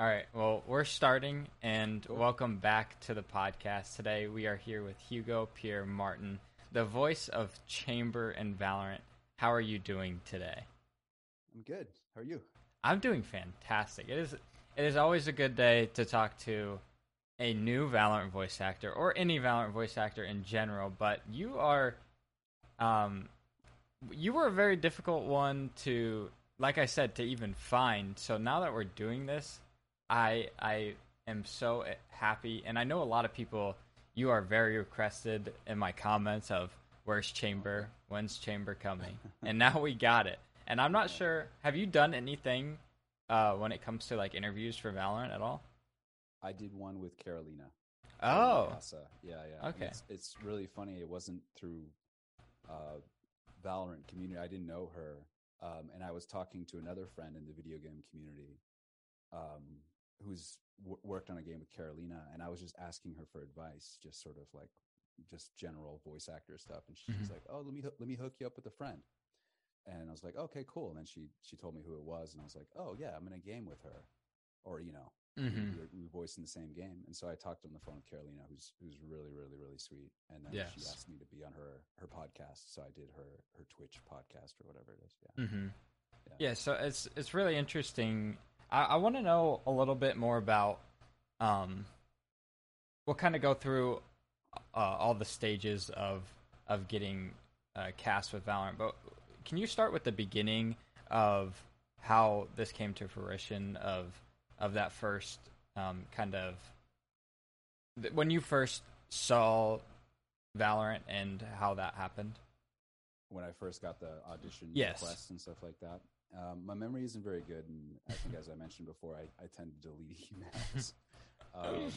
All right. Well, we're starting, and welcome back to the podcast. Today, we are here with Hugo Pierre Martin, the voice of Chamber and Valorant. How are you doing today? I'm good. How are you? I'm doing fantastic. It is. It is always a good day to talk to a new Valorant voice actor or any Valorant voice actor in general. But you are, um, you were a very difficult one to, like I said, to even find. So now that we're doing this, I I am so happy, and I know a lot of people. You are very requested in my comments of where's Chamber, when's Chamber coming, and now we got it. And I'm not sure. Have you done anything uh, when it comes to like interviews for Valorant at all? I did one with Carolina. Oh, yeah, yeah. Okay, it's, it's, really funny. It wasn't through uh, Valorant community. I didn't know her, um, and I was talking to another friend in the video game community um, who's w- worked on a game with Carolina, and I was just asking her for advice, just sort of like just general voice actor stuff, and she's mm-hmm. like, "Oh, let me let me hook you up with a friend." And I was like, "Okay, cool." And then she she told me who it was, and I was like, "Oh yeah, I'm in a game with her," or you know, mm-hmm. we, were, we were voicing the same game. And so I talked on the phone with Carolina, who's who's really really really sweet, and then yes. she asked me to be on her her podcast, so I did her her Twitch podcast or whatever it is. Yeah. Mm-hmm. Yeah. yeah, so it's it's really interesting I, I want to know a little bit more about. Um, we'll kind of go through uh, all the stages of of getting uh, cast with Valorant, but can you start with the beginning of how this came to fruition of of that first um, kind of when you first saw Valorant and how that happened? When I first got the audition yes. requests and stuff like that. Um, my memory isn't very good, and I think, as I mentioned before, I, I tend to delete emails. um,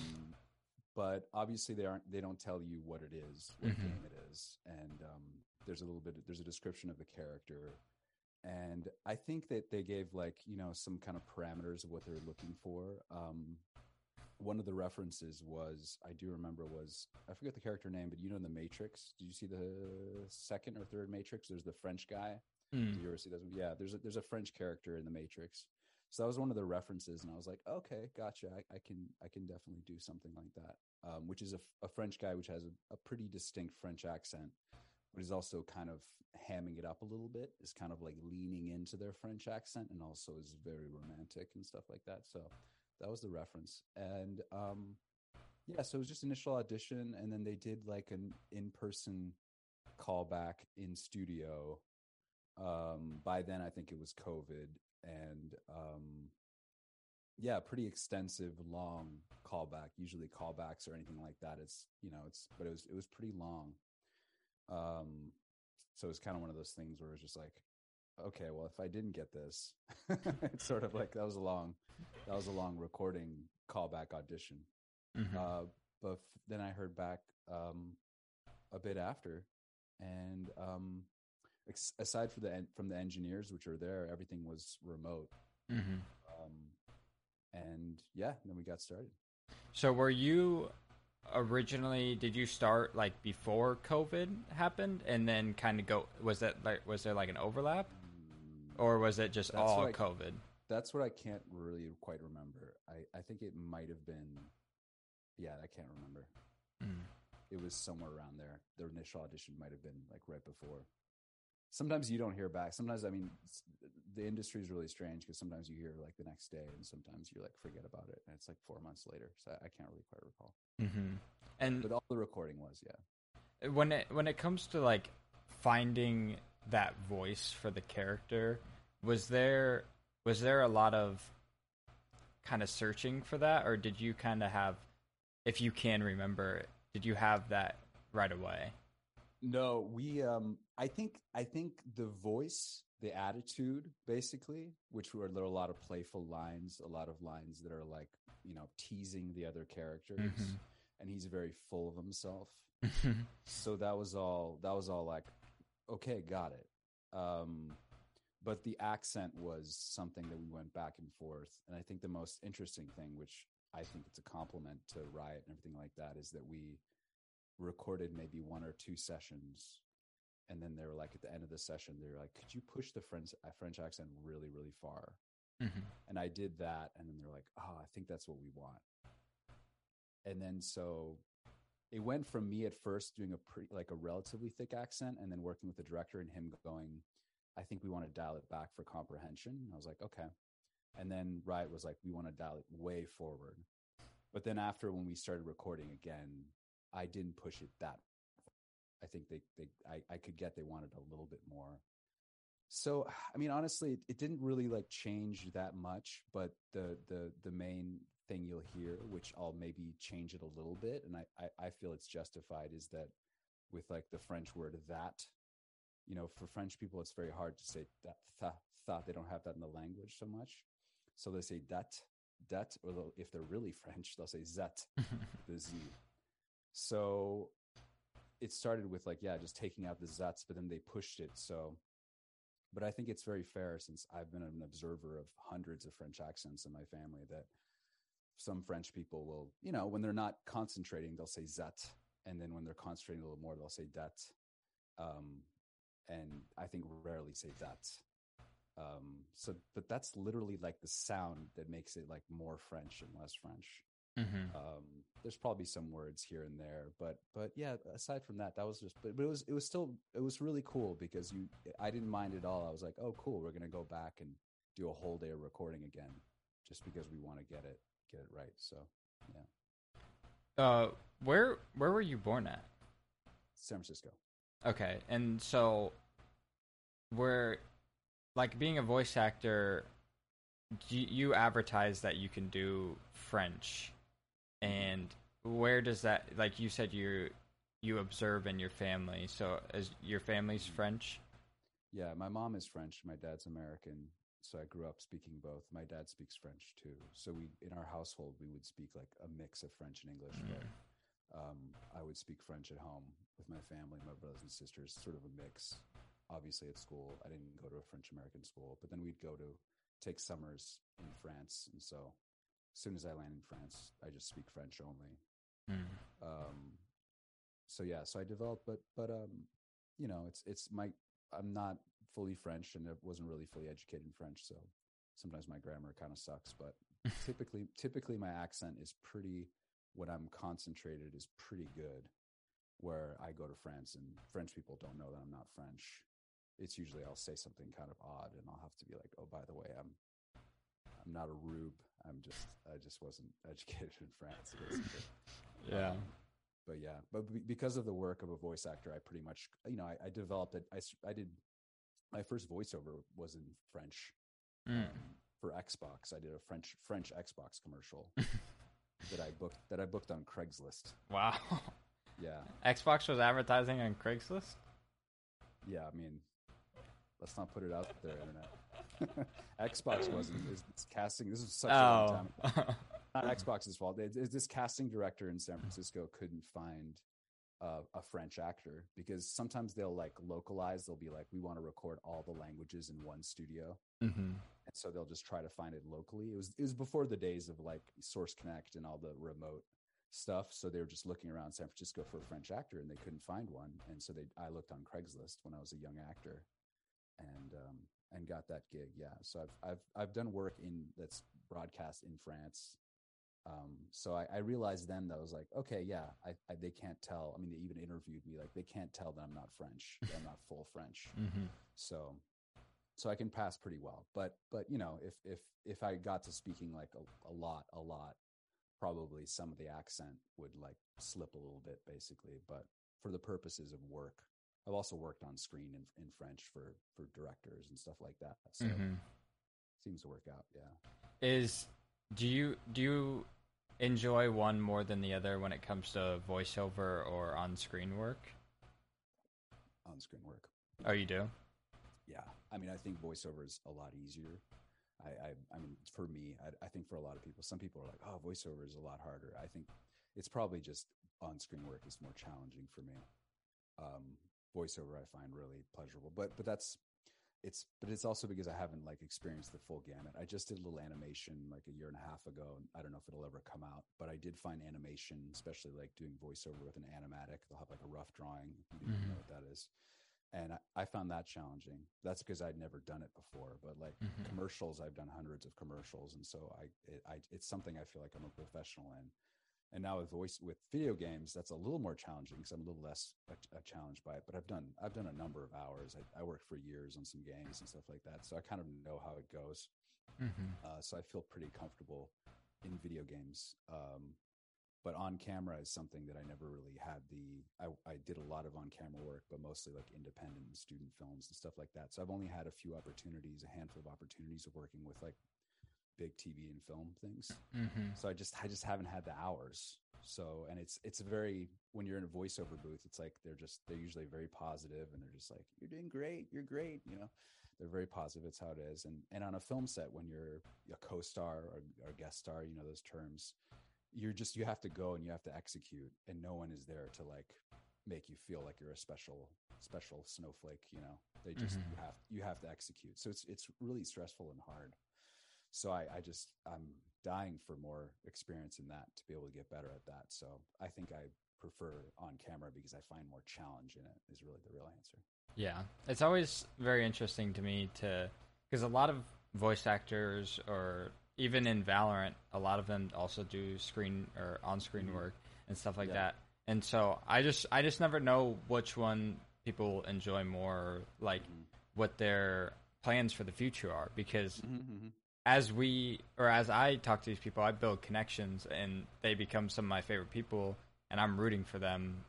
but obviously, they aren't. They don't tell you what it is, what mm-hmm. game it is, and um, there's a little bit. There's a description of the character, and I think that they gave like you know some kind of parameters of what they're looking for. Um, one of the references was I do remember was I forget the character name, but you know in the Matrix. Did you see the second or third Matrix? There's the French guy Mm. Ever those? Yeah, there's a, there's a French character in the Matrix. So that was one of the references, and I was like, okay, gotcha. I, I can I can definitely do something like that. Um, which is a, a, French guy which has a, a, pretty distinct French accent, but is also kind of hamming it up a little bit. Is kind of like leaning into their French accent, and also is very romantic and stuff like that. So that was the reference, and um, yeah, so it was just initial audition, and then they did like an in person callback in studio um, by then, I think it was COVID, and um, yeah, pretty extensive, long callback. Usually, callbacks or anything like that, it's you know, it's but it was it was pretty long. Um, so it's kind of one of those things where it's just like, okay, well, if I didn't get this, it's sort of like that was a long, that was a long recording callback audition. Mm-hmm. Uh, but f- then I heard back um, a bit after, and um, aside from the from the engineers which are there, everything was remote. Mm-hmm. Um, and yeah, then we got started. So were you originally? Did you start like before COVID happened, and then kind of go? Was that like was there like an overlap, mm, or was it just that's all I, COVID? That's what I can't really quite remember. I I think it might have been. Yeah, I can't remember. Mm. It was somewhere around there. The initial audition might have been like right before sometimes you don't hear back. Sometimes, I mean, the industry is really strange because sometimes you hear like the next day, and sometimes you're like forget about it, and it's like four months later. So I can't really quite recall. Mm-hmm. And but all the recording was, yeah. When it when it comes to like finding that voice for the character, was there was there a lot of kind of searching for that, or did you kind of have, if you can remember, did you have that right away? No, we um I think I think the voice, the attitude basically, which were there are a lot of playful lines, a lot of lines that are like, you know, teasing the other characters mm-hmm. and he's very full of himself. so that was all that was all like okay, got it. Um but the accent was something that we went back and forth and I think the most interesting thing which I think it's a compliment to Riot and everything like that is that we recorded maybe one or two sessions and then they were like at the end of the session they were like could you push the french uh, french accent really really far Mhm. and I did that, and then they're like, "Oh, I think that's what we want." And then so it went from me at first doing a pretty like a relatively thick accent, and then working with the director and him going, "I think we want to dial it back for comprehension." And I was like, "Okay." And then Riot was like, "We want to dial it way forward." But then after when we started recording again, I didn't push it that. I think they they I, I could get they wanted a little bit more. So I mean, honestly, it, it didn't really like change that much. But the the the main thing you'll hear, which I'll maybe change it a little bit, and I I, I feel it's justified, is that with like the French word that, you know, for French people, it's very hard to say that tha, tha. They don't have that in the language so much, so they say dat dat, or if they're really French, they'll say zet, the z. So it started with like yeah, just taking out the zets, but then they pushed it so but I think it's very fair since I've been an observer of hundreds of French accents in my family that some French people will, you know, when they're not concentrating, they'll say zet. And then when they're concentrating a little more, they'll say det. Um, and I think rarely say that. Um, so, but that's literally like the sound that makes it like more French and less French. Mhm. Um, there's probably some words here and there, but but yeah. Aside from that, that was just. But, but it was it was still it was really cool because you I didn't mind at all. I was like, oh cool, we're gonna go back and do a whole day of recording again, just because we want to get it get it right. So yeah, Uh, where where were you born at? San Francisco. Okay, and so where, like, being a voice actor, you, you advertise that you can do French, and where does that? Like you said, you you observe in your family. So is your family's French? Yeah, my mom is French. My dad's American. So I grew up speaking both. My dad speaks French too. So we in our household we would speak like a mix of French and English. But um, I would speak French at home with my family, my brothers and sisters, sort of a mix. Obviously, at school, I didn't go to a French American school, but then we'd go to take summers in France. And so soon as I land in France, I just speak French only. Mm. Um, so yeah, so I developed, but, but, um, you know, it's, it's my, I'm not fully French and I wasn't really fully educated in French. So sometimes my grammar kind of sucks, but typically, typically my accent is pretty, when I'm concentrated is pretty good. Where I go to France and French people don't know that I'm not French. It's usually I'll say something kind of odd and I'll have to be like, oh, by the way, I'm, I'm not a rube. I'm just, I just wasn't educated in France. Basically. Yeah. Um, but yeah, but be- because of the work of a voice actor, I pretty much, you know, I, I developed it. I I did my first voiceover was in French Mm. um, for Xbox. I did a French French Xbox commercial that I booked that I booked on Craigslist. Wow. Yeah, Xbox was advertising on Craigslist. yeah. I mean, let's not put it out there, internet. Xbox wasn't. It's casting. This is such a long Oh. time. not Xbox's fault. It- this casting director in San Francisco couldn't find uh, a French actor because sometimes they'll like localize. They'll be like, we want to record all the languages in one studio, hmm and so they'll just try to find it locally. It was it was before the days of like Source Connect and all the remote stuff. So they were just looking around San Francisco for a French actor, and they couldn't find one. And so they I looked on Craigslist when I was a young actor, and um, and got that gig. Yeah, so I've I've I've done work in that's broadcast in France. Um, so I, I realized then that I was like, okay, yeah, I, I they can't tell. I mean, they even interviewed me like they can't tell that I'm not French, that I'm not full French. hmm So so I can pass pretty well. But but you know, if if if I got to speaking like a, a lot, a lot, probably some of the accent would like slip a little bit, basically. But for the purposes of work, I've also worked on screen in, in French for for directors and stuff like that. So hmm seems to work out. Yeah. Is do you do you enjoy one more than the other when it comes to voiceover or on-screen work? On screen work. Oh, you do. Yeah, I mean, I think voiceover is a lot easier. I, I, I mean, for me, I, I think for a lot of people, some people are like, "Oh, voiceover is a lot harder." I think it's probably just on-screen work is more challenging for me. Um, voiceover, I find really pleasurable, but but that's it's but it's also because I haven't like experienced the full gamut. I just did a little animation like a year and a half ago, and I don't know if it'll ever come out, but I did find animation, especially like doing voiceover with an animatic. They'll have like a rough drawing. You Mhm. know what that is. and I, I found that challenging. That's because I'd never done it before. But like Mhm. commercials, I've done hundreds of commercials, and so I, it, I it's something I feel like I'm a professional in. And now with voice with video games, that's a little more challenging because I'm a little less a, a challenged by it. But I've done I've done a number of hours. I, I worked for years on some games and stuff like that, so I kind of know how it goes. hmm Uh, so I feel pretty comfortable in video games. Um, but on camera is something that I never really had the. I, I did a lot of on camera work, but mostly like independent and student films and stuff like that. So I've only had a few opportunities, a handful of opportunities of working with like big TV and film things. hmm So I just I just haven't had the hours. So and it's it's a very when you're in a voiceover booth, it's like they're just they're usually very positive and they're just like you're doing great, you're great, you know. They're very positive. It's how it is. And and on a film set, when you're a co-star or, or guest star, you know those terms, you're just you have to go and you have to execute, and no one is there to like make you feel like you're a special special snowflake. You know, they just Mhm. you have you have to execute. So it's it's really stressful and hard so I, I just i'm dying for more experience in that to be able to get better at that so i think i prefer on camera because i find more challenge in it is really the real answer Yeah, it's always very interesting to me to because a lot of voice actors or even in Valorant, a lot of them also do screen or on-screen Mhm. work and stuff like Yeah. that. And so I just I just never know which one people enjoy more, or like Mhm. what their plans for the future are because Mm-hmm. As we or as I talk to these people, I build connections and they become some of my favorite people, and I'm rooting for them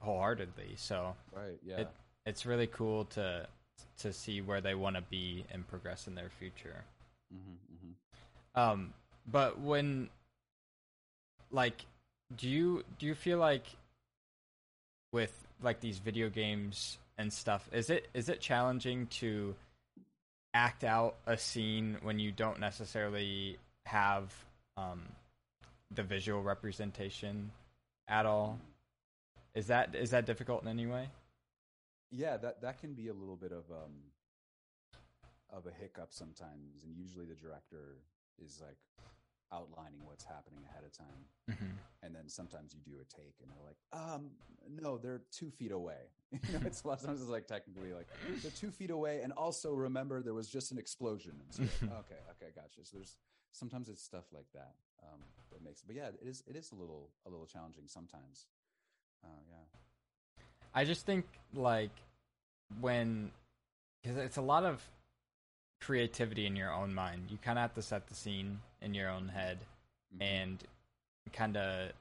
wholeheartedly. So right yeah It- it's really cool to to see where they want to be and progress in their future. mm-hmm, mm-hmm. Um, but when, like, do you do you feel like with like these video games and stuff, is it is it challenging to act out a scene when you don't necessarily have um, the visual representation at all? Is that is that difficult in any way? yeah that that can be a little bit of um of a hiccup sometimes and usually the director is like outlining what's happening ahead of time. Mm-hmm. and then sometimes you do a take and they're like um no they're two feet away. You know it's a lot of times it's like technically like they're two feet away. And also remember there was just an explosion. And so like, okay okay gotcha. So there's sometimes it's stuff like that um that makes but yeah it is it is a little a little challenging sometimes. Uh yeah. I just think like when because it's a lot of creativity in your own mind. You kind of have to set the scene in your own head Mhm. and kind of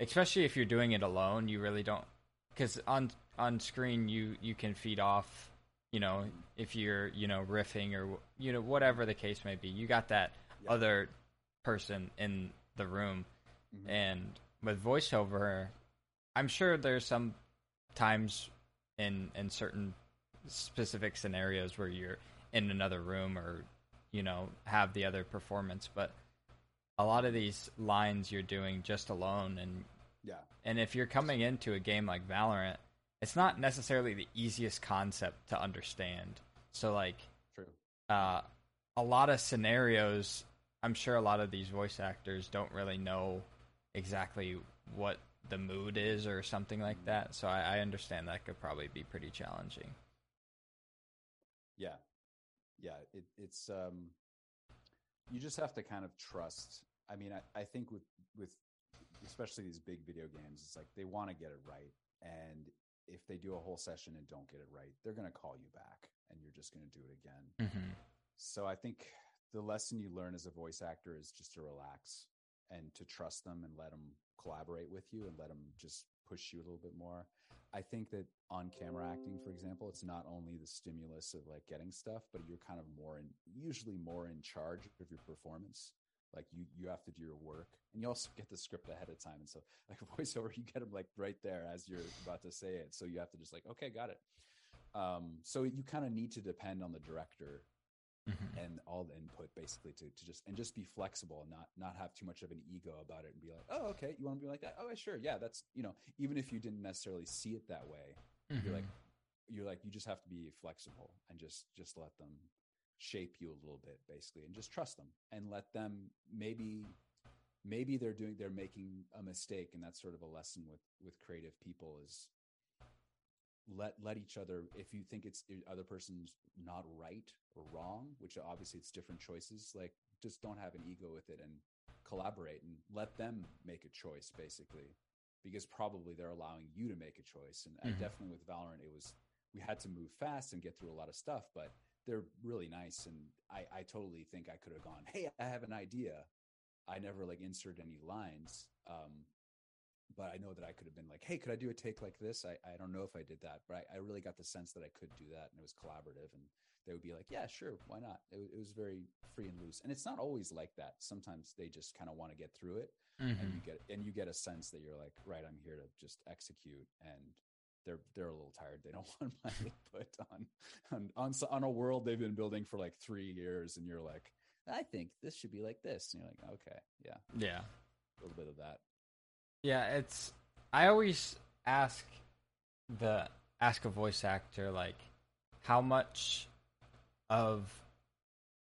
especially if you're doing it alone, you really don't cuz on on screen you you can feed off, you know, if you're, you know, riffing or you know whatever the case may be. You got that Yeah. other person in the room Mhm. and with voiceover i'm sure there's some times in in certain specific scenarios where you're in another room or you know have the other performance but a lot of these lines you're doing just alone and yeah. and if you're coming into a game like valorant it's not necessarily the easiest concept to understand. So like true. uh, a lot of scenarios, I'm sure a lot of these voice actors don't really know exactly what the mood is or something like that. So I, I understand that could probably be pretty challenging. Yeah, yeah. It, it's um, you just have to kind of trust. I mean, I, I think with with especially these big video games, it's like they want to get it right, and if they do a whole session and don't get it right, they're going to call you back, and you're just going to do it again. Mm-hmm. So I think the lesson you learn as a voice actor is just to relax and to trust them and let them collaborate with you and let them just push you a little bit more. I think that on camera acting, for example, it's not only the stimulus of like getting stuff, but you're kind of more in, usually more in charge of your performance. Like you, you have to do your work, and you also get the script ahead of time. And so, like voiceover, you get them like right there as you're about to say it. So you have to just like, okay, got it. Um, so you kind of need to depend on the director Mm-hmm. and all the input basically to, to just and just be flexible and not not have too much of an ego about it and be like oh okay you want to be like that oh sure yeah that's you know even if you didn't necessarily see it that way Mm-hmm. you're like you're like you just have to be flexible and just just let them shape you a little bit basically and just trust them and let them maybe maybe they're doing they're making a mistake and that's sort of a lesson with with creative people is let let each other if you think it's the other person's not right or wrong which obviously it's different choices like just don't have an ego with it and collaborate and let them make a choice basically because probably they're allowing you to make a choice. And, Mhm. definitely with valorant it was we had to move fast and get through a lot of stuff but they're really nice. And i i totally think i could have gone hey i have an idea. I never like insert any lines um but I know that I could have been like, "Hey, could I do a take like this?" I, I don't know if I did that, but I, I really got the sense that I could do that, and it was collaborative, and they would be like, "Yeah, sure, why not?" It, it was very free and loose, and it's not always like that. Sometimes they just kind of want to get through it, and Mhm. you get and you get a sense that you're like, "Right, I'm here to just execute," and they're they're a little tired. They don't want my input on on on, on a world they've been building for like three years, and you're like, "I think this should be like this," and you're like, "Okay, yeah, Yeah. a little bit of that." Yeah, it's I always ask the ask a voice actor like how much of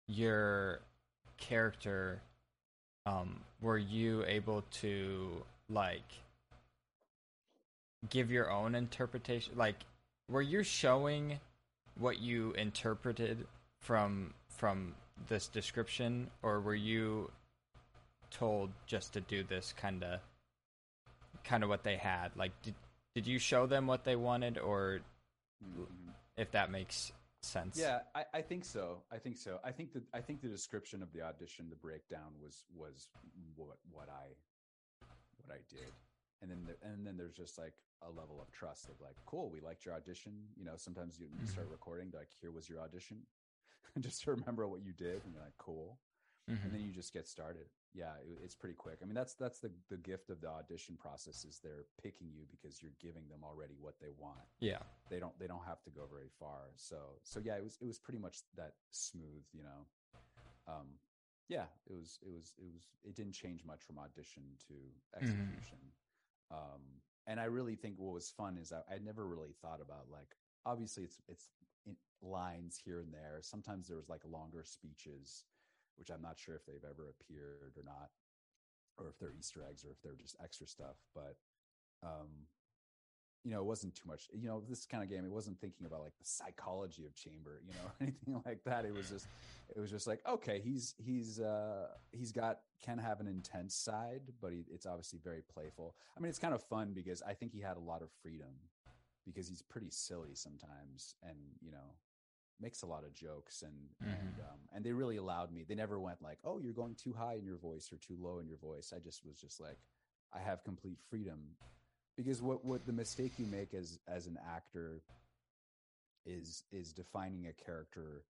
your character um were you able to like give your own interpretation like were you showing what you interpreted from from this description or were you told just to do this kind of kind of what they had like did, did you show them what they wanted or Mhm. if that makes sense Yeah, I, I think so. I think so. I think that I think the description of the audition, the breakdown was was what what I what I did, and then the, and then there's just like a level of trust of like, cool, we liked your audition. You know, sometimes you, start recording, like, here was your audition, just to remember what you did, and you're like, cool, Mhm. and then you just get started. Yeah, it, it's pretty quick. I mean, that's that's the the gift of the audition process is they're picking you because you're giving them already what they want. Yeah. They don't they don't have to go very far. So so yeah it was it was pretty much that smooth you know. Um yeah it was it was it was it didn't change much from audition to execution. Um and i really think what was fun is I, I never really thought about like obviously it's it's in lines here and there. Sometimes there was like longer speeches which i'm not sure if they've ever appeared or not or if they're easter eggs or if they're just extra stuff but um you know, it wasn't too much. You know, this kind of game, it wasn't thinking about like the psychology of Chamber, you know, anything like that. It was just, it was just like, okay, he's he's uh he's got can have an intense side, but he, it's obviously very playful. I mean, it's kind of fun because I think he had a lot of freedom because he's pretty silly sometimes, and you know, makes a lot of jokes and and um, and they really allowed me. They never went like, oh, you're going too high in your voice or too low in your voice. I just was just like, I have complete freedom because what what the mistake you make as as an actor is is defining a character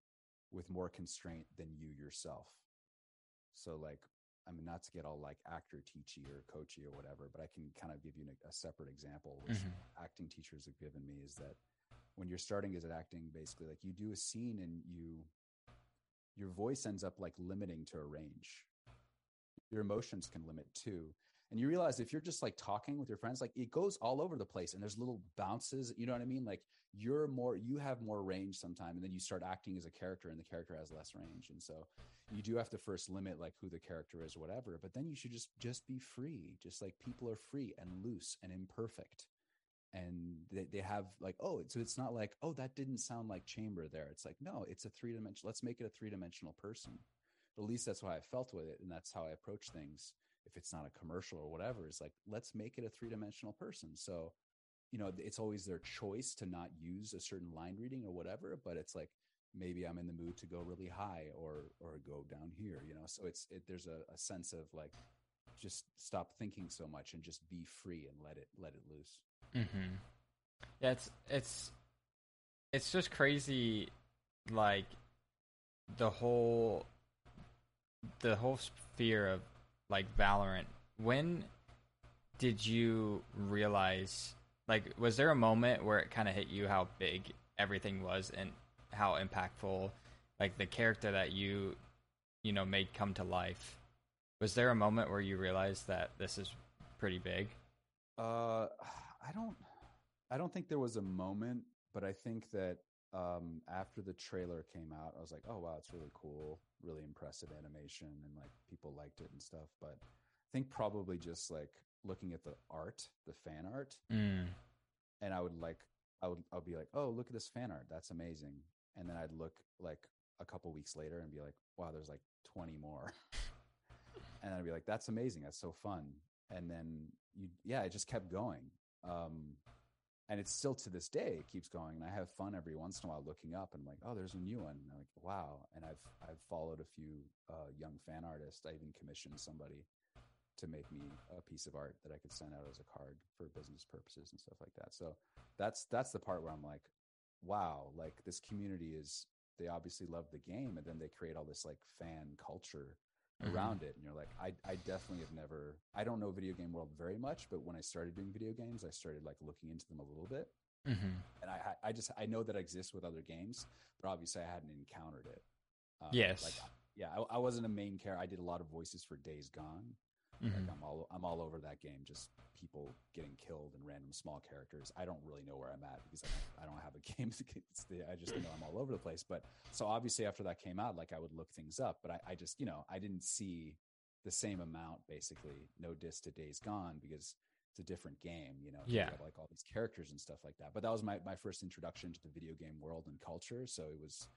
with more constraint than you yourself so like i mean not to get all like actor teachy or coachy or whatever but i can kind of give you a, a separate example which Mhm. acting teachers have given me is that when you're starting as an acting basically like you do a scene and you your voice ends up like limiting to a range. Your emotions can limit too. And you realize if you're just like talking with your friends like it goes all over the place and there's little bounces you know what i mean? Like you're more you have more range sometime and then you start acting as a character and the character has less range. And so you do have to first limit like who the character is whatever but then you should just just be free just like people are free and loose and imperfect and they, they have like oh so it's not like oh that didn't sound like chamber there. It's like no it's a three dimensional let's make it a three dimensional person at least that's why i felt with it and that's how i approach things. If it's not a commercial or whatever is like let's make it a three dimensional person. So you know it's always their choice to not use a certain line reading or whatever but it's like maybe i'm in the mood to go really high or or go down here you know? So it's it, there's a, a sense of like just stop thinking so much and just be free and let it let it loose Mm-hmm. Yeah, it's it's it's just crazy, like the whole the whole sphere of like Valorant. When did you realize? Like, was there a moment where it kind of hit you how big everything was and how impactful, like the character that you, you know, made come to life? Was there a moment where you realized that this is pretty big? Uh, I don't, I don't think there was a moment, but I think that um, after the trailer came out, I was like, oh wow, it's really cool, really impressive animation, and like people liked it and stuff. But I think probably just like looking at the art, the fan art, Mm. and I would like I would I'll be like, oh, look at this fan art, that's amazing, and then I'd look like a couple weeks later and be like, wow, there's like 20 more, and I'd be like, that's amazing, that's so fun, and then you yeah, it just kept going. Um, and it's still to this day it keeps going and i have fun every once in a while looking up and i'm like oh there's a new one and i'm like wow and i've i've followed a few uh, young fan artists i even commissioned somebody to make me a piece of art that i could send out as a card for business purposes and stuff like that so that's that's the part where i'm like wow like this community is they obviously love the game and then they create all this like fan culture Mhm. around it and you're like I, I definitely have never i don't know video game world very much but when i started doing video games i started like looking into them a little bit hmm and I I just I know that exists with other games, but obviously I hadn't encountered it. Um, Yes. like yeah, I, I wasn't a main character. I did a lot of voices for Days Gone. Hmm Like I'm all I'm all over that game, just people getting killed and random small characters. I don't really know where I'm at because I don't, I don't have a game. To get, it's the, I just know I'm all over the place. But so obviously after that came out, like I would look things up, but I, I just you know I didn't see the same amount basically. No disc to Days Gone because it's a different game. You know, you Yeah. have like all these characters and stuff like that. But that was my my first introduction to the video game world and culture. So it was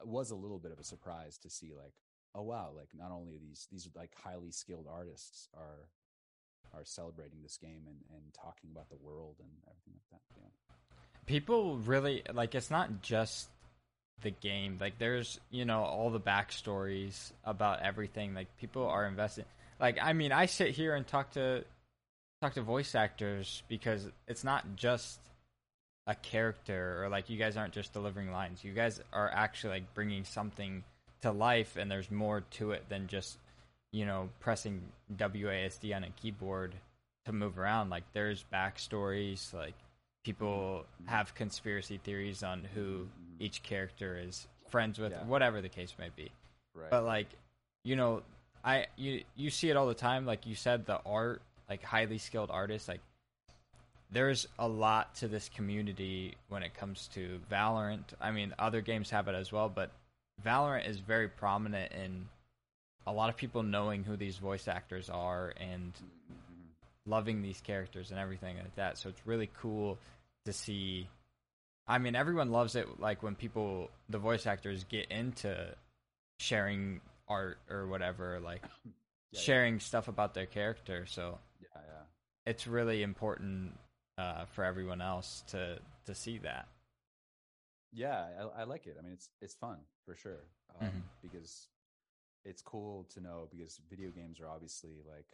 it was a little bit of a surprise to see like oh wow like not only these these like highly skilled artists are are celebrating this game and and talking about the world and everything like that yeah. People really like it's not just the game like there's you know all the backstories about everything like people are invested like i mean i sit here and talk to talk to voice actors because it's not just a character or like you guys aren't just delivering lines you guys are actually like bringing something to life and there's more to it than just you know pressing wasd on a keyboard to move around. Like there's backstories like people mm-hmm. have conspiracy theories on who mm-hmm. each character is friends with Yeah. whatever the case may be. Right. But like you know i you you see it all the time. Like you said the art like highly skilled artists like there's a lot to this community when it comes to valorant. I mean other games have it as well but valorant is very prominent in a lot of people knowing who these voice actors are and loving these characters and everything like that. So it's really cool to see i mean everyone loves it like when people the voice actors get into sharing art or whatever like Yeah, yeah. sharing stuff about their character. So yeah yeah. it's really important uh, for everyone else to to see that yeah I, I like it i mean it's it's fun for sure um, Mhm. because it's cool to know because video games are obviously like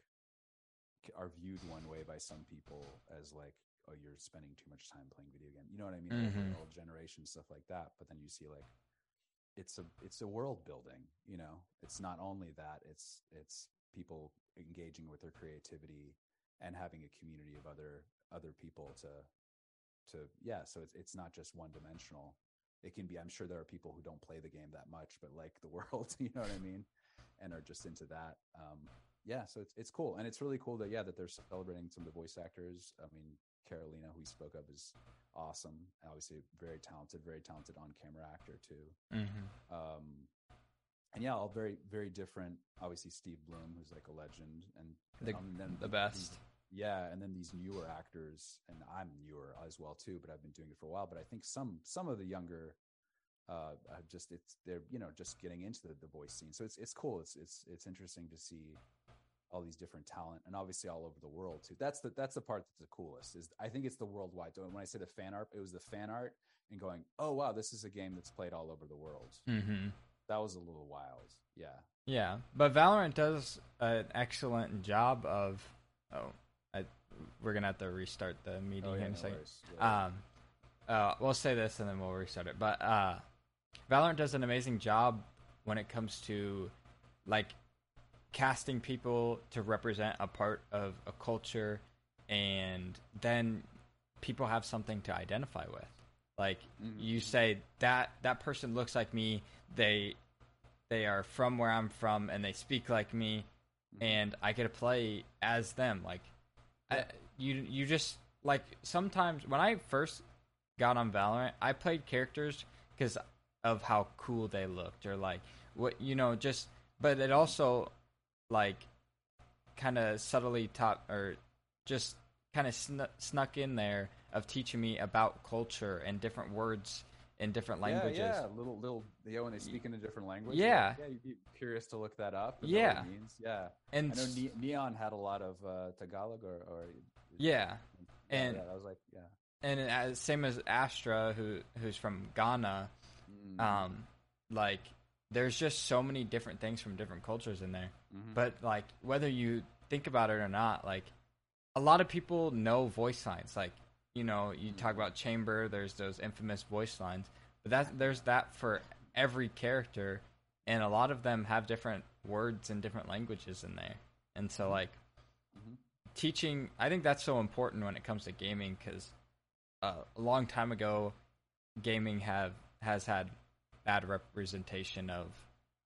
are viewed one way by some people as like oh you're spending too much time playing video game you know what i mean like Mhm. the old generation stuff like that but then you see like it's a it's a world building you know it's not only that it's it's people engaging with their creativity and having a community of other other people to to yeah so it's it's not just one dimensional it can be i'm sure there are people who don't play the game that much but like the world you know what i mean? And are just into that um yeah so it's it's cool. And it's really cool that yeah that they're celebrating some of the voice actors. I mean carolina who we spoke of is awesome. Obviously very talented very talented on camera actor too. Mm-hmm. um and yeah all very very different. Obviously Steve Blum who's like a legend and The- um, then the best yeah and then these newer actors and i'm newer as well too but i've been doing it for a while but i think some some of the younger uh have just it's they're you know just getting into the, the voice scene. So it's it's cool. It's it's it's interesting to see all these different talent and obviously all over the world too. That's the that's the part that's the coolest is i think it's the worldwide. When i say the fan art it was the fan art and going oh wow this is a game that's played all over the world. Mm-hmm. that was a little wild. Yeah. Yeah, but Valorant does an excellent job of. Oh, we're gonna have to restart the meeting oh yeah, in a no second. worries. Yeah. Um, uh, we'll say this and then we'll restart it. But uh, Valorant does an amazing job when it comes to like casting people to represent a part of a culture, and then people have something to identify with. Like Mhm. you say that that person looks like me. They they are from where I'm from, and they speak like me, Mhm. and I get to play as them. Like, I, you you just like sometimes when I first got on Valorant, I played characters because of how cool they looked, or like what you know, just. But it also like kind of subtly taught or just kind of snu- snuck in there of teaching me about culture and different words in different languages. Yeah, yeah, little little yeah, when they speak in a different language. Yeah. yeah, you'd be curious to look that up. and Yeah. means. yeah. And I know ne- Neon had a lot of uh, Tagalog or, or yeah, and- yeah, I was like, yeah, and as, same as Astra, who who's from Ghana. Mm, Um, like there's just so many different things from different cultures in there. mhm. But like whether you think about it or not, like a lot of people know voice signs. Like you know, you talk about Chamber. There's those infamous voice lines, but that there's that for every character, and a lot of them have different words and different languages in there. And so like Mhm. teaching, I think that's so important when it comes to gaming because uh, a long time ago, gaming have has had bad representation of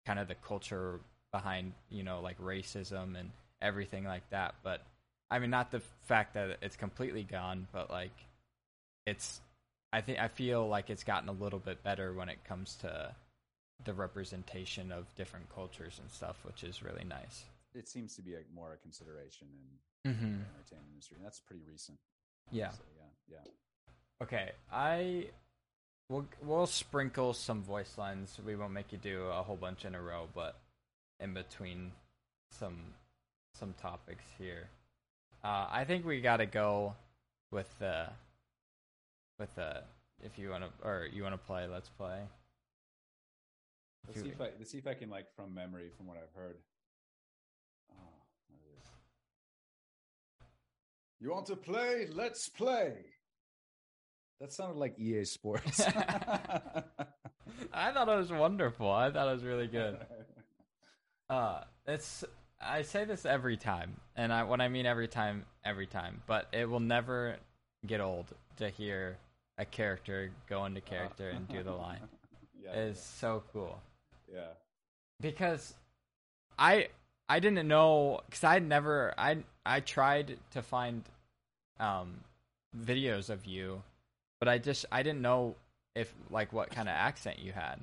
kind of the culture behind you know like racism and everything like that but i mean not the fact that it's completely gone but like it's i think i feel like it's gotten a little bit better when it comes to the representation of different cultures and stuff which is really nice it seems to be a, more a consideration in mm-hmm. the entertainment industry, and that's pretty recent. yeah So, yeah, yeah. Okay, I we'll we'll sprinkle some voice lines. We won't make you do a whole bunch in a row, but in between some some topics here. Uh, I think we got to go with the with the if you want to or you want to play, let's play. Let's see if I let's see if I can like from memory from what I've heard. Oh, there it is. You want to play? Let's play. That sounded like EA Sports. I thought it was wonderful. I thought it was really good. Uh, it's I say this every time, and I when I mean every time, every time, but it will never get old to hear a character go into character and do the line. yeah, It is so cool yeah. because I I didn't know because I never I I tried to find um videos of you, but I just I didn't know if like what kind of accent you had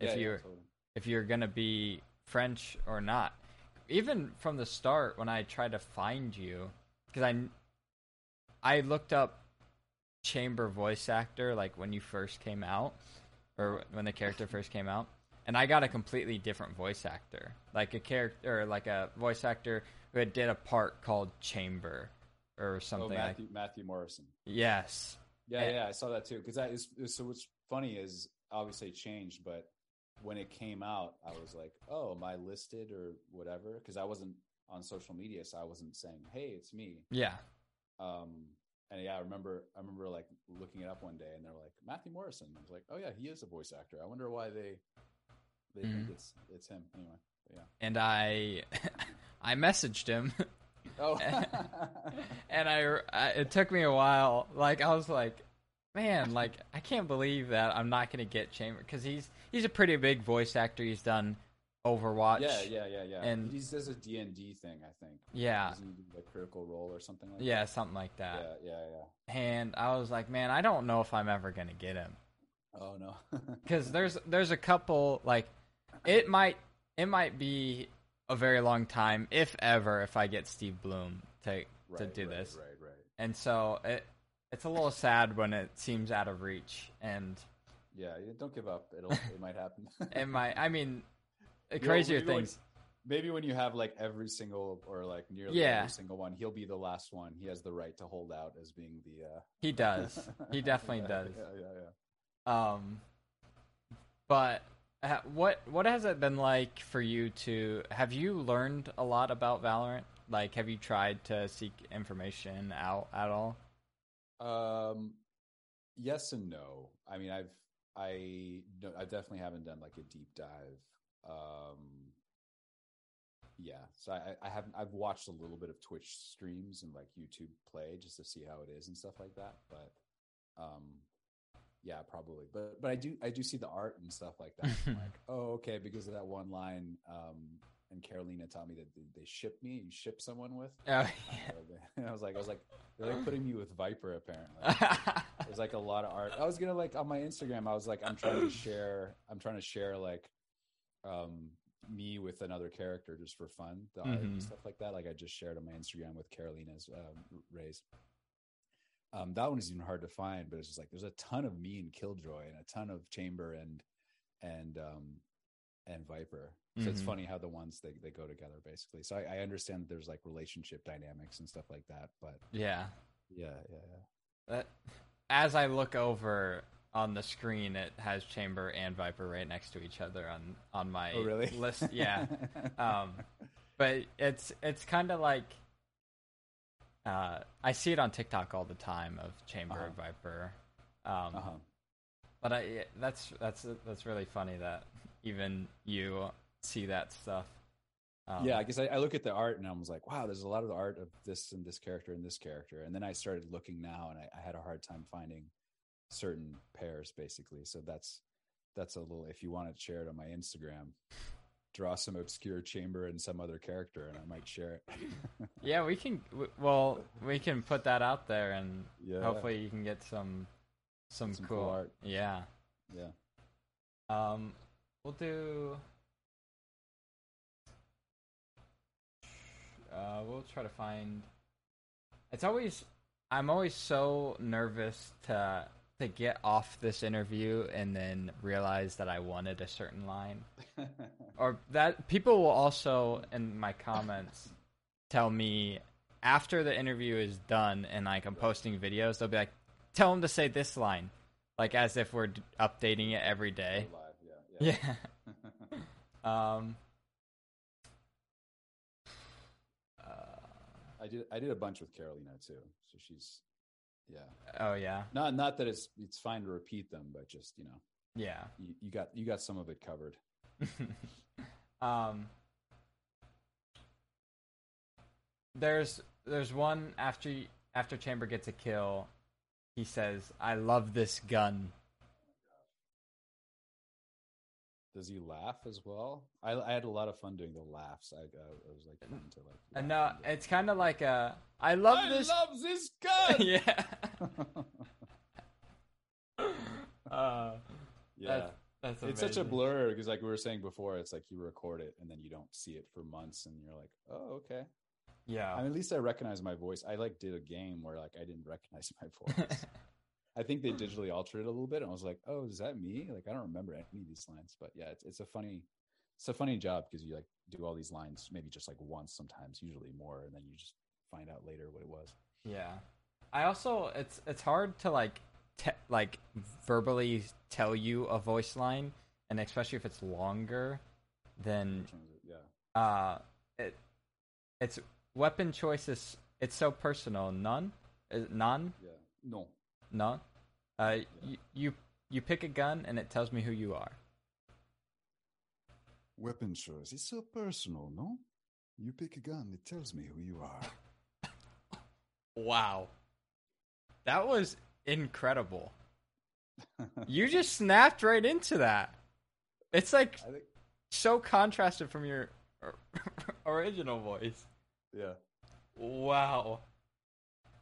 yeah, if yeah, you're totally. if you're gonna be French or not. Even from the start, when I tried to find you, because I I looked up chamber voice actor like when you first came out, or when the character first came out, and I got a completely different voice actor, like a character, or like a voice actor who had did a part called Chamber, or Oh, something like. Matthew, Matthew Morrison. Yes. Yeah, And- yeah, I saw that too. Because that is so. What's funny is obviously changed, but when it came out, I was like, "Oh, am I listed or whatever?" Because I wasn't on social media, so I wasn't saying, "Hey, it's me." Yeah. Um, and yeah, I remember, I remember like looking it up one day, and they're like Matthew Morrison. I was like, "Oh yeah, he is a voice actor." I wonder why they they think Mhm. it's it's him anyway. But yeah. And I I messaged him. Oh, and I, I it took me a while like i was like man like i can't believe that i'm not gonna get chamber because he's he's a pretty big voice actor he's done overwatch yeah, yeah, yeah, yeah. And- he does a D and D thing, I think. yeah Doesn't he do like Critical Role or something like yeah that? something like that Yeah, yeah, yeah. and i was like man i don't know if i'm ever gonna get him Oh no. because there's there's a couple like it might it might be a very long time if ever if i get Steve Blum to to Right, do right, this Right, right. and so it it's a little sad when it seems out of reach and Yeah, don't give up. It'll it might happen. it might i mean crazier maybe when- things Maybe when you have like every single or like nearly Yeah. every single one, he'll be the last one. He has the right to hold out as being the. uh he does he definitely yeah, does Yeah, yeah, yeah. um but what what has it been like for you to have you learned a lot about valorant like have you tried to seek information out at all Um, yes and no. I mean, I've I no, I definitely haven't done like a deep dive. Um, yeah, so I I haven't I've watched a little bit of Twitch streams and like YouTube play just to see how it is and stuff like that. But um, yeah, probably. But but I do I do see the art and stuff like that. Like, oh, okay, because of that one line. Um, and Carolina taught me that they, ship me. You ship someone with. oh, Uh, they- I was like, I was like, they're like putting me with Viper apparently. There's like a lot of art. I was gonna like on my Instagram. I was like, I'm trying to share. I'm trying to share like, um, me with another character just for fun, the art and Mhm. stuff like that. Like I just shared on my Instagram with Carolina's um. Um, that one is even hard to find, but it's just like there's a ton of me and Killjoy and a ton of Chamber and and um and Viper. So it's Mhm. funny how the ones they, they go together basically. So I, I understand that there's like relationship dynamics and stuff like that, but Yeah. yeah, yeah, yeah. That, as I look over on the screen, it has Chamber and Viper right next to each other on on my Oh really? list. Yeah. um, but it's it's kind of like uh, I see it on TikTok all the time of Chamber and Uh-huh. Viper. Um, uh-huh. But I that's that's that's really funny that even you see that stuff. Um, yeah, I guess I, I look at the art and I was like, wow, there's a lot of the art of this and this character and this character. And then I started looking now and I, I had a hard time finding certain pairs basically. So that's that's a little if you want to share it on my Instagram, draw some obscure chamber and some other character and I might share it. yeah, we can. Well, we can put that out there, and Yeah. hopefully you can get some some, Some cool, cool art. Yeah. yeah. Um, we'll do. Uh, we'll try to find. It's always. I'm always so nervous to to get off this interview and then realize that I wanted a certain line, or that people will also in my comments tell me after the interview is done and like I'm posting videos, they'll be like, "Tell him to say this line," like as if we're updating it every day. Live, yeah. Yeah. um. Uh, I did I did a bunch with Carolina too. So she's yeah. oh yeah, Not not that it's it's fine to repeat them, but just, you know, yeah. you, you got you got some of it covered. um. There's there's one after after Chamber gets a kill, he says, "I love this gun." Does he laugh as well? I, I had a lot of fun doing the laughs. I, uh, I was like to like. And no, and it's kind of like a, "I love I this." love this gun. yeah. uh, yeah, that's it's such a blur because, like we were saying before, it's like you record it and then you don't see it for months, and you're like, oh, okay. Yeah. I mean, at least I recognize my voice. I like did a game where like I didn't recognize my voice. I think they digitally altered it a little bit, and I was like, "Oh, is that me?" Like, I don't remember any of these lines, but yeah, it's it's a funny, it's a funny job because you like do all these lines maybe just like once, sometimes, usually more, and then you just find out later what it was. Yeah. I also it's it's hard to like te- like verbally tell you a voice line and especially if it's longer than In terms of, yeah, uh it it's weapon choices it's so personal. None? Is none? Yeah, no, none uh you, you you pick a gun and it tells me who you are weapon choice. It's so personal, no? You pick a gun, it tells me who you are. wow that was incredible you just snapped right into that it's like think, so contrasted from your original voice. yeah, Wow.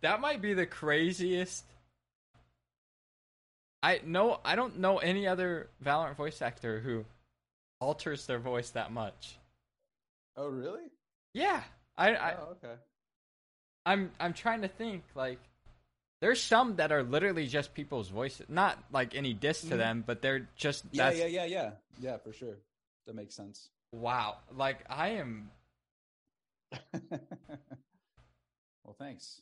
That might be the craziest. I know I don't know any other Valorant voice actor who alters their voice that much. Oh, really? Yeah. I, I oh, okay. I'm I'm trying to think like there's some that are literally just people's voices. Not like any diss to Mhm. them, but they're just Yeah, yeah, yeah, yeah, yeah, for sure. That makes sense. wow. Like I am well, thanks.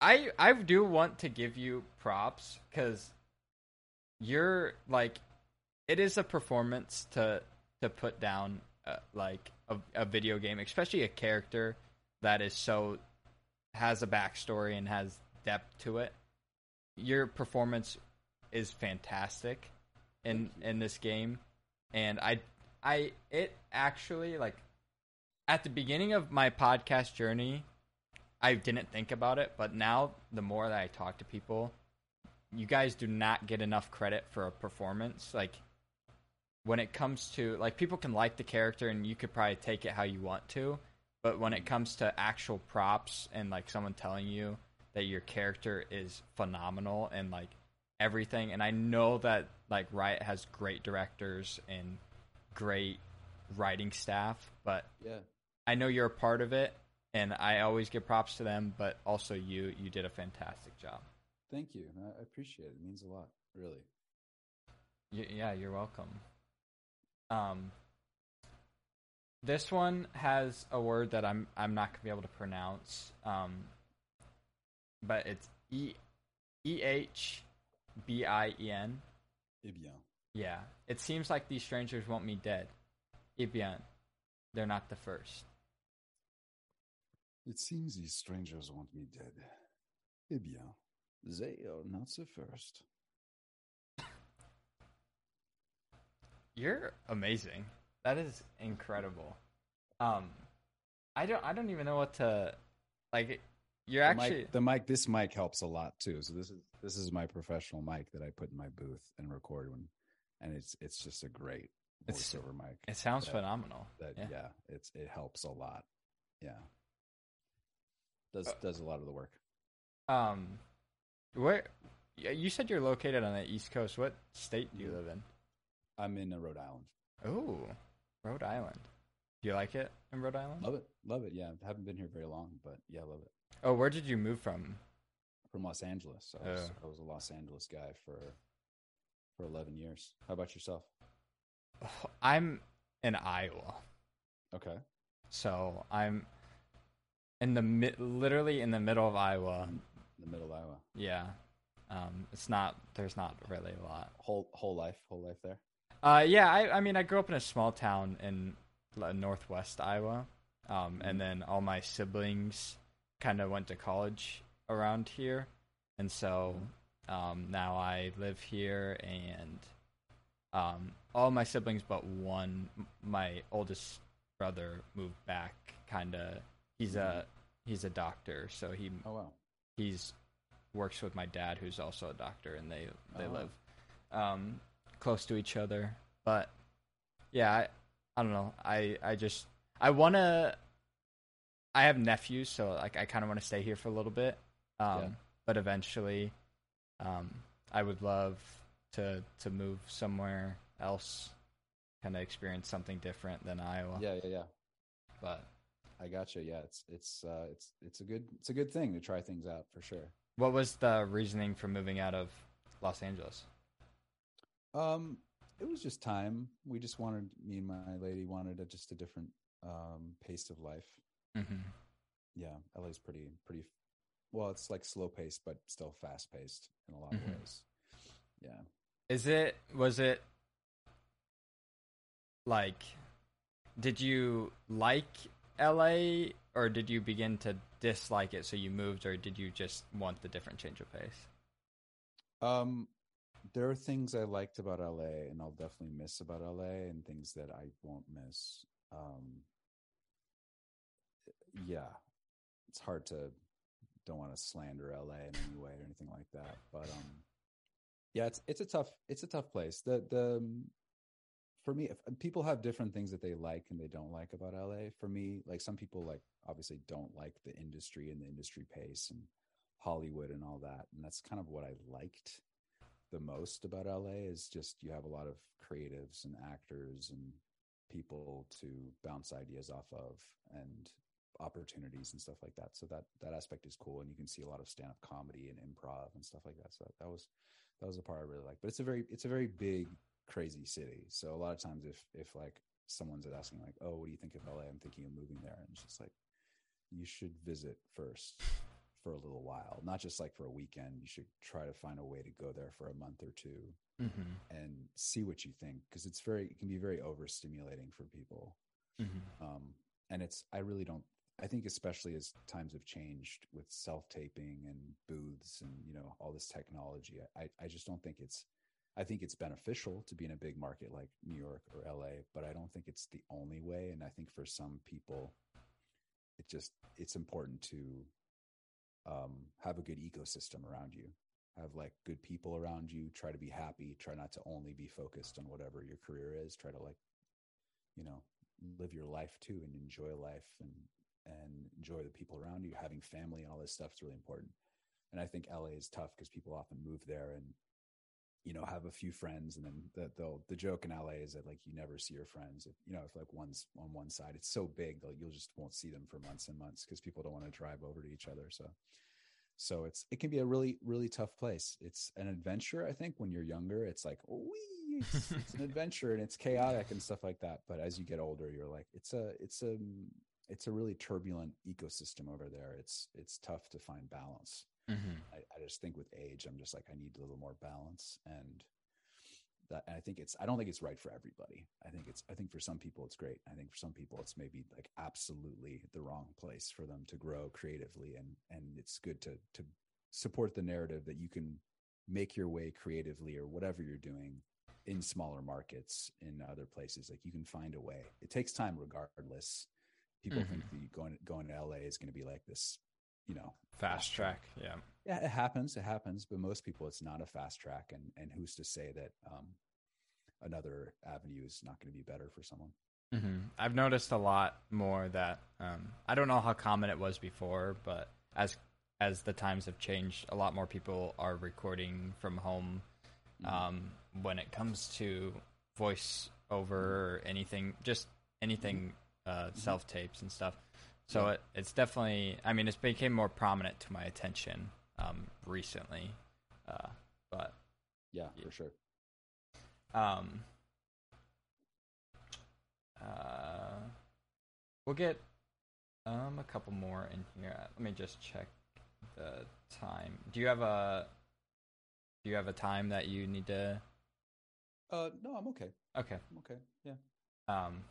I I do want to give you props because you're like it is a performance to to put down uh, like a, a video game, especially a character that is so has a backstory and has depth to it. Your performance is fantastic in in this game, and I I it actually like at the beginning of my podcast journey, I didn't think about it, but now the more that I talk to people, you guys do not get enough credit for a performance. Like when it comes to like people can like the character and you could probably take it how you want to, but when it comes to actual props and like someone telling you that your character is phenomenal and like everything and I know that like Riot has great directors and great writing staff, but Yeah. I know you're a part of it, and I always give props to them, but also you. You did a fantastic job. Thank you. I appreciate it. It means a lot, really. Y- yeah, you're welcome. Um, this one has a word that I'm I'm not gonna be able to pronounce. Um, but it's e e h b i e n. Eh bien. Yeah, it seems like these strangers want me dead. Eh bien, they're not the first. It seems these strangers want me dead. Eh bien, they are not the first. You're amazing. That is incredible. Um, I don't I don't even know what to like. You're The actually mic, the mic, this mic helps a lot too. So this is this is my professional mic that I put in my booth and record when, and it's it's just a great It's- voiceover mic. it sounds that- phenomenal. That yeah. yeah. it's it helps a lot. Yeah, does Uh, does a lot of the work. Um, where you said you're located on the East Coast. What state do you live in? I'm in uh, Rhode Island. Oh, Rhode Island. Do you like it in Rhode Island? Love it, love it. Yeah, I haven't been here very long, but yeah, I love it. Oh, where did you move from? From Los Angeles, I was, Oh. I was a Los Angeles guy for for 11 years. How about yourself? I'm in Iowa, Okay, so I'm in the literally in the middle of Iowa. The middle of Iowa. Yeah, um, it's not. There's not really a lot. Whole whole life, whole life there. Uh, yeah, I, I mean, I grew up in a small town in northwest Iowa, um, and then all my siblings kind of went to college around here, and so um, now I live here, and um, all my siblings but one, my oldest brother, moved back. Kind of, he's a he's a doctor, so he Oh wow. He's works with my dad who's also a doctor and they they Oh. live um close to each other but yeah i, I don't know i i just i want to i have nephews so like i kind of want to stay here for a little bit um Yeah. but eventually um i would love to to move somewhere else kind of experience something different than iowa Yeah, yeah, yeah. but I gotcha. Yeah, it's it's uh, it's it's a good it's a good thing to try things out for sure. what was the reasoning for moving out of los angeles Um, it was just time. We just wanted me and my lady wanted a, just a different um pace of life. mm-hmm. Yeah, LA's pretty pretty. Well, it's like slow paced, but still fast paced in a lot of Mhm. ways. Yeah. Is it was it like did you like LA or did you begin to dislike it so you moved or did you just want the different change of pace? Um, there are things I liked about LA, and I'll definitely miss about LA, and things that I won't miss. Um, yeah, it's hard to don't want to slander LA in any way or anything like that, but um, yeah, it's it's a tough it's a tough place. The the for me, if, people have different things that they like and they don't like about LA. For me, like some people like obviously don't like the industry and the industry pace and Hollywood and all that, and that's kind of what I liked the most about LA is just you have a lot of creatives and actors and people to bounce ideas off of and opportunities and stuff like that. So that that aspect is cool, and you can see a lot of stand up comedy and improv and stuff like that. So that, that was that was the part I really like. But it's a very it's a very big crazy city. So a lot of times if if like someone's asking like, oh, what do you think of LA? I'm thinking of moving there, and it's just like you should visit first for a little while, not just like for a weekend. You should try to find a way to go there for a month or two Mm-hmm. and see what you think because it's very it can be very overstimulating for people Mm-hmm. um and it's i really don't i think especially as times have changed with self-taping and booths and you know all this technology i i just don't think it's i think it's beneficial to be in a big market like new york or la but i don't think it's the only way and i think for some people it just it's important to um have a good ecosystem around you. Have like good people around you try to be happy try not to only be focused on whatever your career is try to like you know live your life too and enjoy life and and enjoy the people around you. Having family and all this stuff is really important. And i think la is tough because people often move there and you know have a few friends and then the the, the joke in la is that like you never see your friends if you know if like one's on one side it's so big that you'll just won't see them for months and months because people don't want to drive over to each other so. So it's it can be a really really tough place. It's an adventure i think when you're younger it's like oh it's, it's an adventure and it's chaotic and stuff like that but as you get older you're like it's a it's a it's a really turbulent ecosystem over there. It's it's tough to find balance Mm-hmm. I, I just think with age, I'm just like, I need a little more balance. And that, and I think it's, I don't think it's right for everybody. I think it's, I think for some people it's great. I think for some people it's maybe like absolutely the wrong place for them to grow creatively. And, and it's good to, to support the narrative that you can make your way creatively or whatever you're doing in smaller markets in other places. Like you can find a way. It takes time regardless. People Mhm. think that going, going to LA is going to be like this, you know, Fast track. Yeah. yeah, it happens. It happens, but most people, it's not a fast track, and and who's to say that um, another avenue is not going to be better for someone? mm-hmm. I've noticed a lot more that um, I don't know how common it was before, but as as the times have changed, a lot more people are recording from home. Mhm. Um, when it comes to voice over or anything, just anything uh, self tapes and stuff. So Yeah. it, it's definitely. I mean, it's became more prominent to my attention um, recently, uh, but Yeah, for sure. um, uh, we'll get um a couple more in here. Let me just check the time. Do you have a Do you have a time that you need to? Uh, no, I'm okay. Okay. I'm okay. Yeah. Um,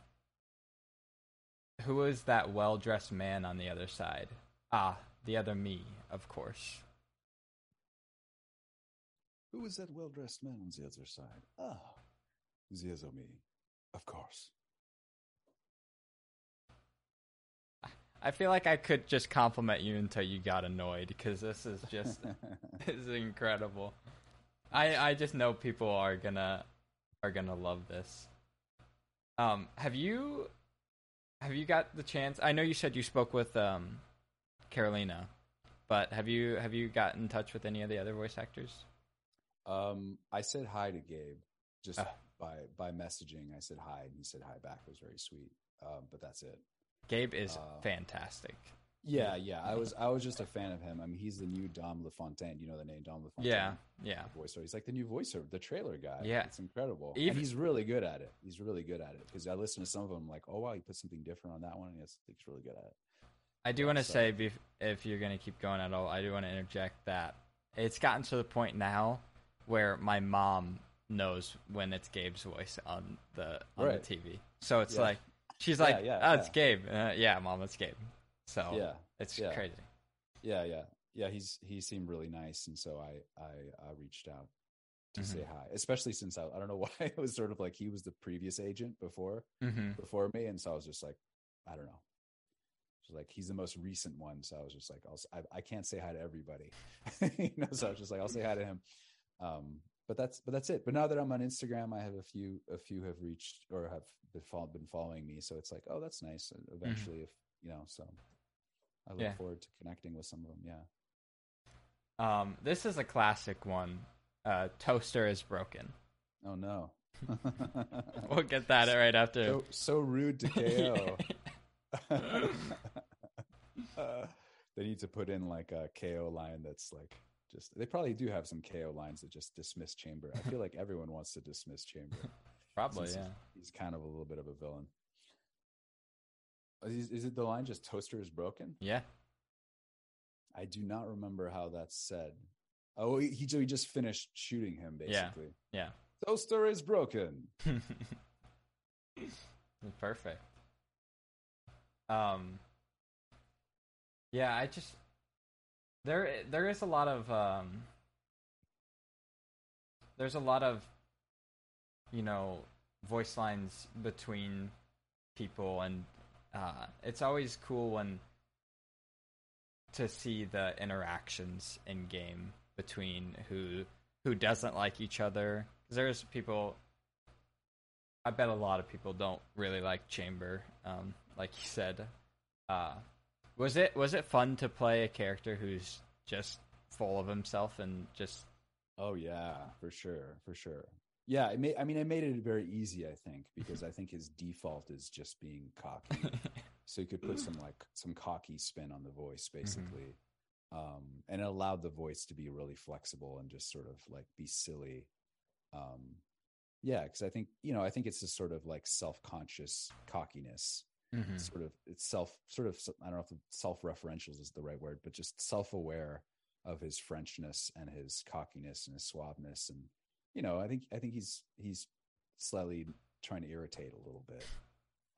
who is that well dressed man on the other side? Ah, the other me, of course. Who is that well dressed man on the other side? Ah, the other me, of course. I feel like I could just compliment you until you got annoyed because this is just this is incredible. I I just know people are gonna are gonna love this. Um, have you have you got the chance? I know you said you spoke with um Carolina, but have you have you got in touch with any of the other voice actors? um, I said hi to Gabe just Ah. by by messaging. I said hi, and he said hi back. It was very sweet. Um, but that's it. Gabe is Uh, fantastic. Yeah, yeah. I was I was just a fan of him. I mean, he's the new Don LaFontaine. You know the name Don LaFontaine? Yeah, yeah. voiceover. He's like the new voiceover, the trailer guy. Yeah. it's incredible, Even- and he's really good at it. He's really good at it because I listen to some of them, like, oh wow, he put something different on that one, and it's, he's really good at it. I do Yeah, want to so- say, if you're going to keep going at all, I do want to interject that it's gotten to the point now where my mom knows when it's Gabe's voice on the on Right. the TV. So it's Yeah. like she's like, yeah, "Oh, it's. Gabe." Uh, yeah, mom, it's Gabe. So Yeah, it's yeah. crazy. yeah, yeah, yeah. He's he seemed really nice, and so I I, I reached out to Mhm. say hi, especially since I I don't know why it was sort of like he was the previous agent before hmm before me, and so I was just like, I don't know. Just like he's the most recent one, so I was just like, I'll, I, I can't say hi to everybody, you know. So I was just like, I'll say hi to him. Um, but that's but that's it. But now that I'm on Instagram, I have a few a few have reached or have been been following me, so it's like, oh, that's nice. And eventually, if you know, so I look. Yeah. forward to connecting with some of them. Yeah. Um, this is a classic one. Uh, Toaster is broken. Oh no. We'll get that right after. so so rude to KAY/O. Uh, they need to put in like a KAY/O line that's like just they probably do have some KAY/O lines that just dismiss Chamber. I feel like everyone wants to dismiss Chamber. Probably, yeah. He's kind of a little bit of a villain. Is, is it the line just toaster is broken? Yeah. I do not remember how that's said. Oh, he, he just finished shooting him Yeah. basically. Yeah. Toaster is broken. Perfect. Um. Yeah, I just there there is a lot of um. There's a lot of, you know, voice lines between people, and uh, it's always cool when to see the interactions in game between who who doesn't like each other. 'Cause there's people I bet a lot of people don't really like Chamber. Um, like you said, uh, was it was it fun to play a character who's just full of himself and just Oh yeah, for sure, for sure. Yeah, it made, I mean, I made it very easy, I think, because I think his default is just being cocky. so you could put some like some cocky spin on the voice, basically, um, and it allowed the voice to be really flexible and just sort of like be silly. Um, yeah, because I think you know, I think it's a sort of like self-conscious cockiness, Mhm. sort of it's self, sort of I don't know if self-referential is the right word, but just self-aware of his Frenchness and his cockiness and his suaveness, and you know, I think I think he's he's slightly trying to irritate a little bit.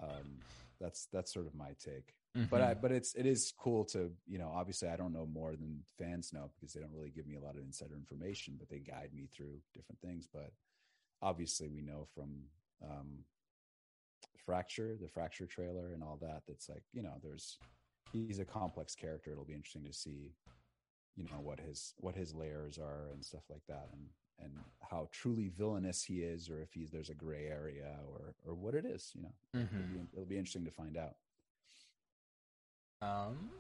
Um, that's that's sort of my take but I Mhm. but it's it is cool to you know obviously I don't know more than fans know because they don't really give me a lot of insider information, but they guide me through different things. But obviously we know from um, Fracture, the Fracture trailer, and all that. That's like you know there's he's a complex character. It'll be interesting to see you know what his what his layers are and stuff like that, and and how truly villainous he is, or if he's there's a gray area, or or what it is. You know, it'll, Mhm. be, it'll be interesting to find out. Um,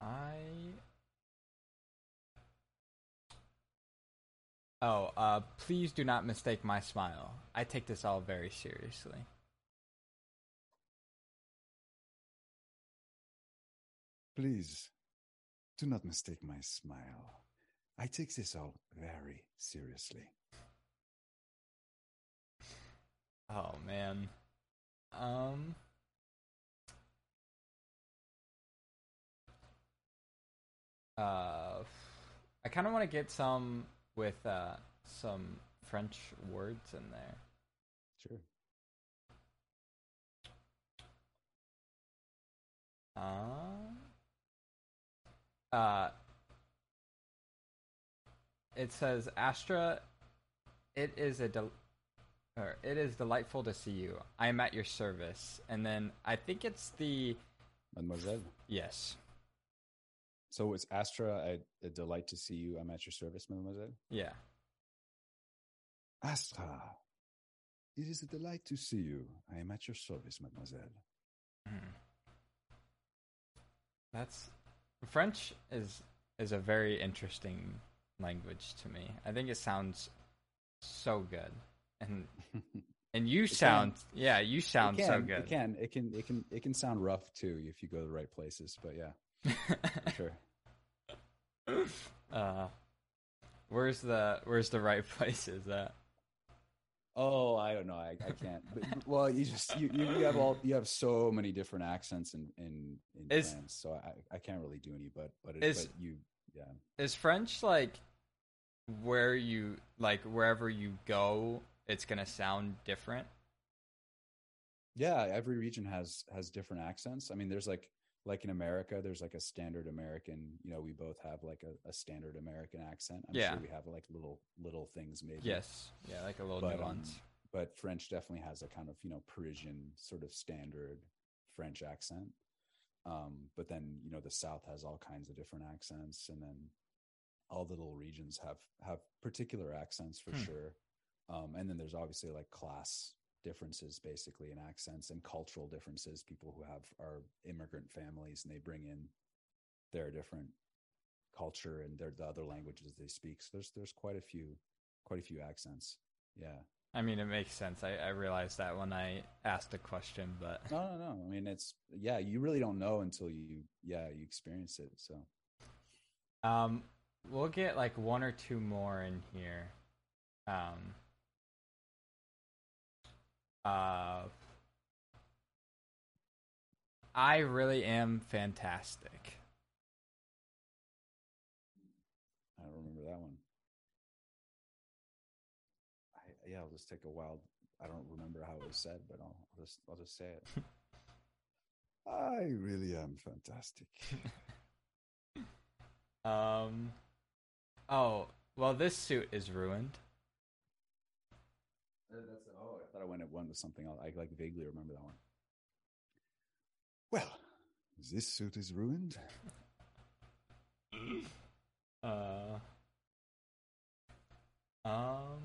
I. Oh, uh, please do not mistake my smile. I take this all very seriously. Please do not mistake my smile. I take this all very seriously. Oh man. Um. Uh, I kind of want to get some with uh some French words in there. Sure. Um. Uh. It says Astra. It is a del- or it is delightful to see you. I am at your service, and then I think it's the Mademoiselle. yes, So it's Astra. I, a delight to see you. I'm at your service, Mademoiselle. yeah. Astra. It is a delight to see you. I am at your service, Mademoiselle. Mhm. That's French is is a very interesting language to me. I think it sounds so good, and and you sound yeah, you sound so good. It can. It can. It can. It can sound rough too if you go to the right places. But yeah, sure. uh, where's the where's the right place? Is that Oh, I don't know. I, I can't. But, well, you just you, you have all you have so many different accents in in, in France, so I I can't really do any. But but, it, Is- but you yeah. is French like where you like wherever you go, it's gonna sound different? Yeah, every region has has different accents. I mean, there's like like in America, there's like a standard American. You know, we both have like a, a standard American accent. I'm Yeah. sure we have like little little things maybe. Yes, yeah, like a little but um, nuance. but French definitely has a kind of you know Parisian sort of standard French accent. Um, but then you know the South has all kinds of different accents, and then all the little regions have have particular accents for Hmm. sure. Um, and then there's obviously like class differences basically in accents and cultural differences. People who have are immigrant families and they bring in their different culture and their the other languages they speak. So there's there's quite a few quite a few accents. Yeah. I mean, it makes sense. I, I realized that when I asked the question, but No, no, no. I mean, it's yeah. You really don't know until you yeah you experience it. So um, we'll get like one or two more in here. Um, uh, I really am fantastic. I don't remember that one. I, yeah, I'll just take a wild. I don't remember how it was said, but I'll, I'll just I'll just say it. I really am fantastic. Um, oh well, this suit is ruined. That's oh, I thought I went at one with something else. I like vaguely remember that one. Well, this suit is ruined. Uh, um,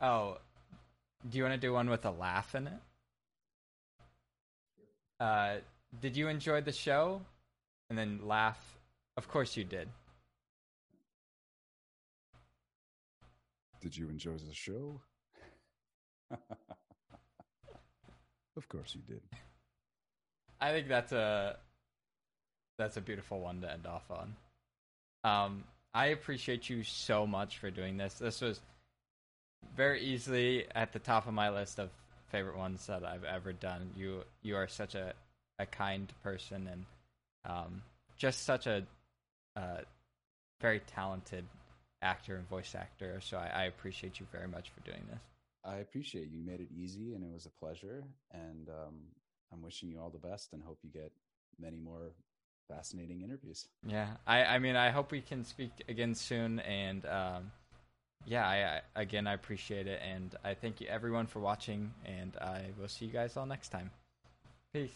oh, do you want to do one with a laugh in it? Uh, did you enjoy the show? And then laugh. Of course you did. Did you enjoy the show? of course you did. I think that's a that's a beautiful one to end off on. Um, I appreciate you so much for doing this. This was very easily at the top of my list of favorite ones that I've ever done. You you are such a, a kind person and um, just such a uh, very talented actor and voice actor. So I, I appreciate you very much for doing this. I appreciate you. you made it easy and it was a pleasure. And um, I'm wishing you all the best and hope you get many more fascinating interviews. Yeah, I, I mean, I hope we can speak again soon. And um, yeah, I, I, again, I appreciate it. And I thank you everyone for watching. And I will see you guys all next time. Peace.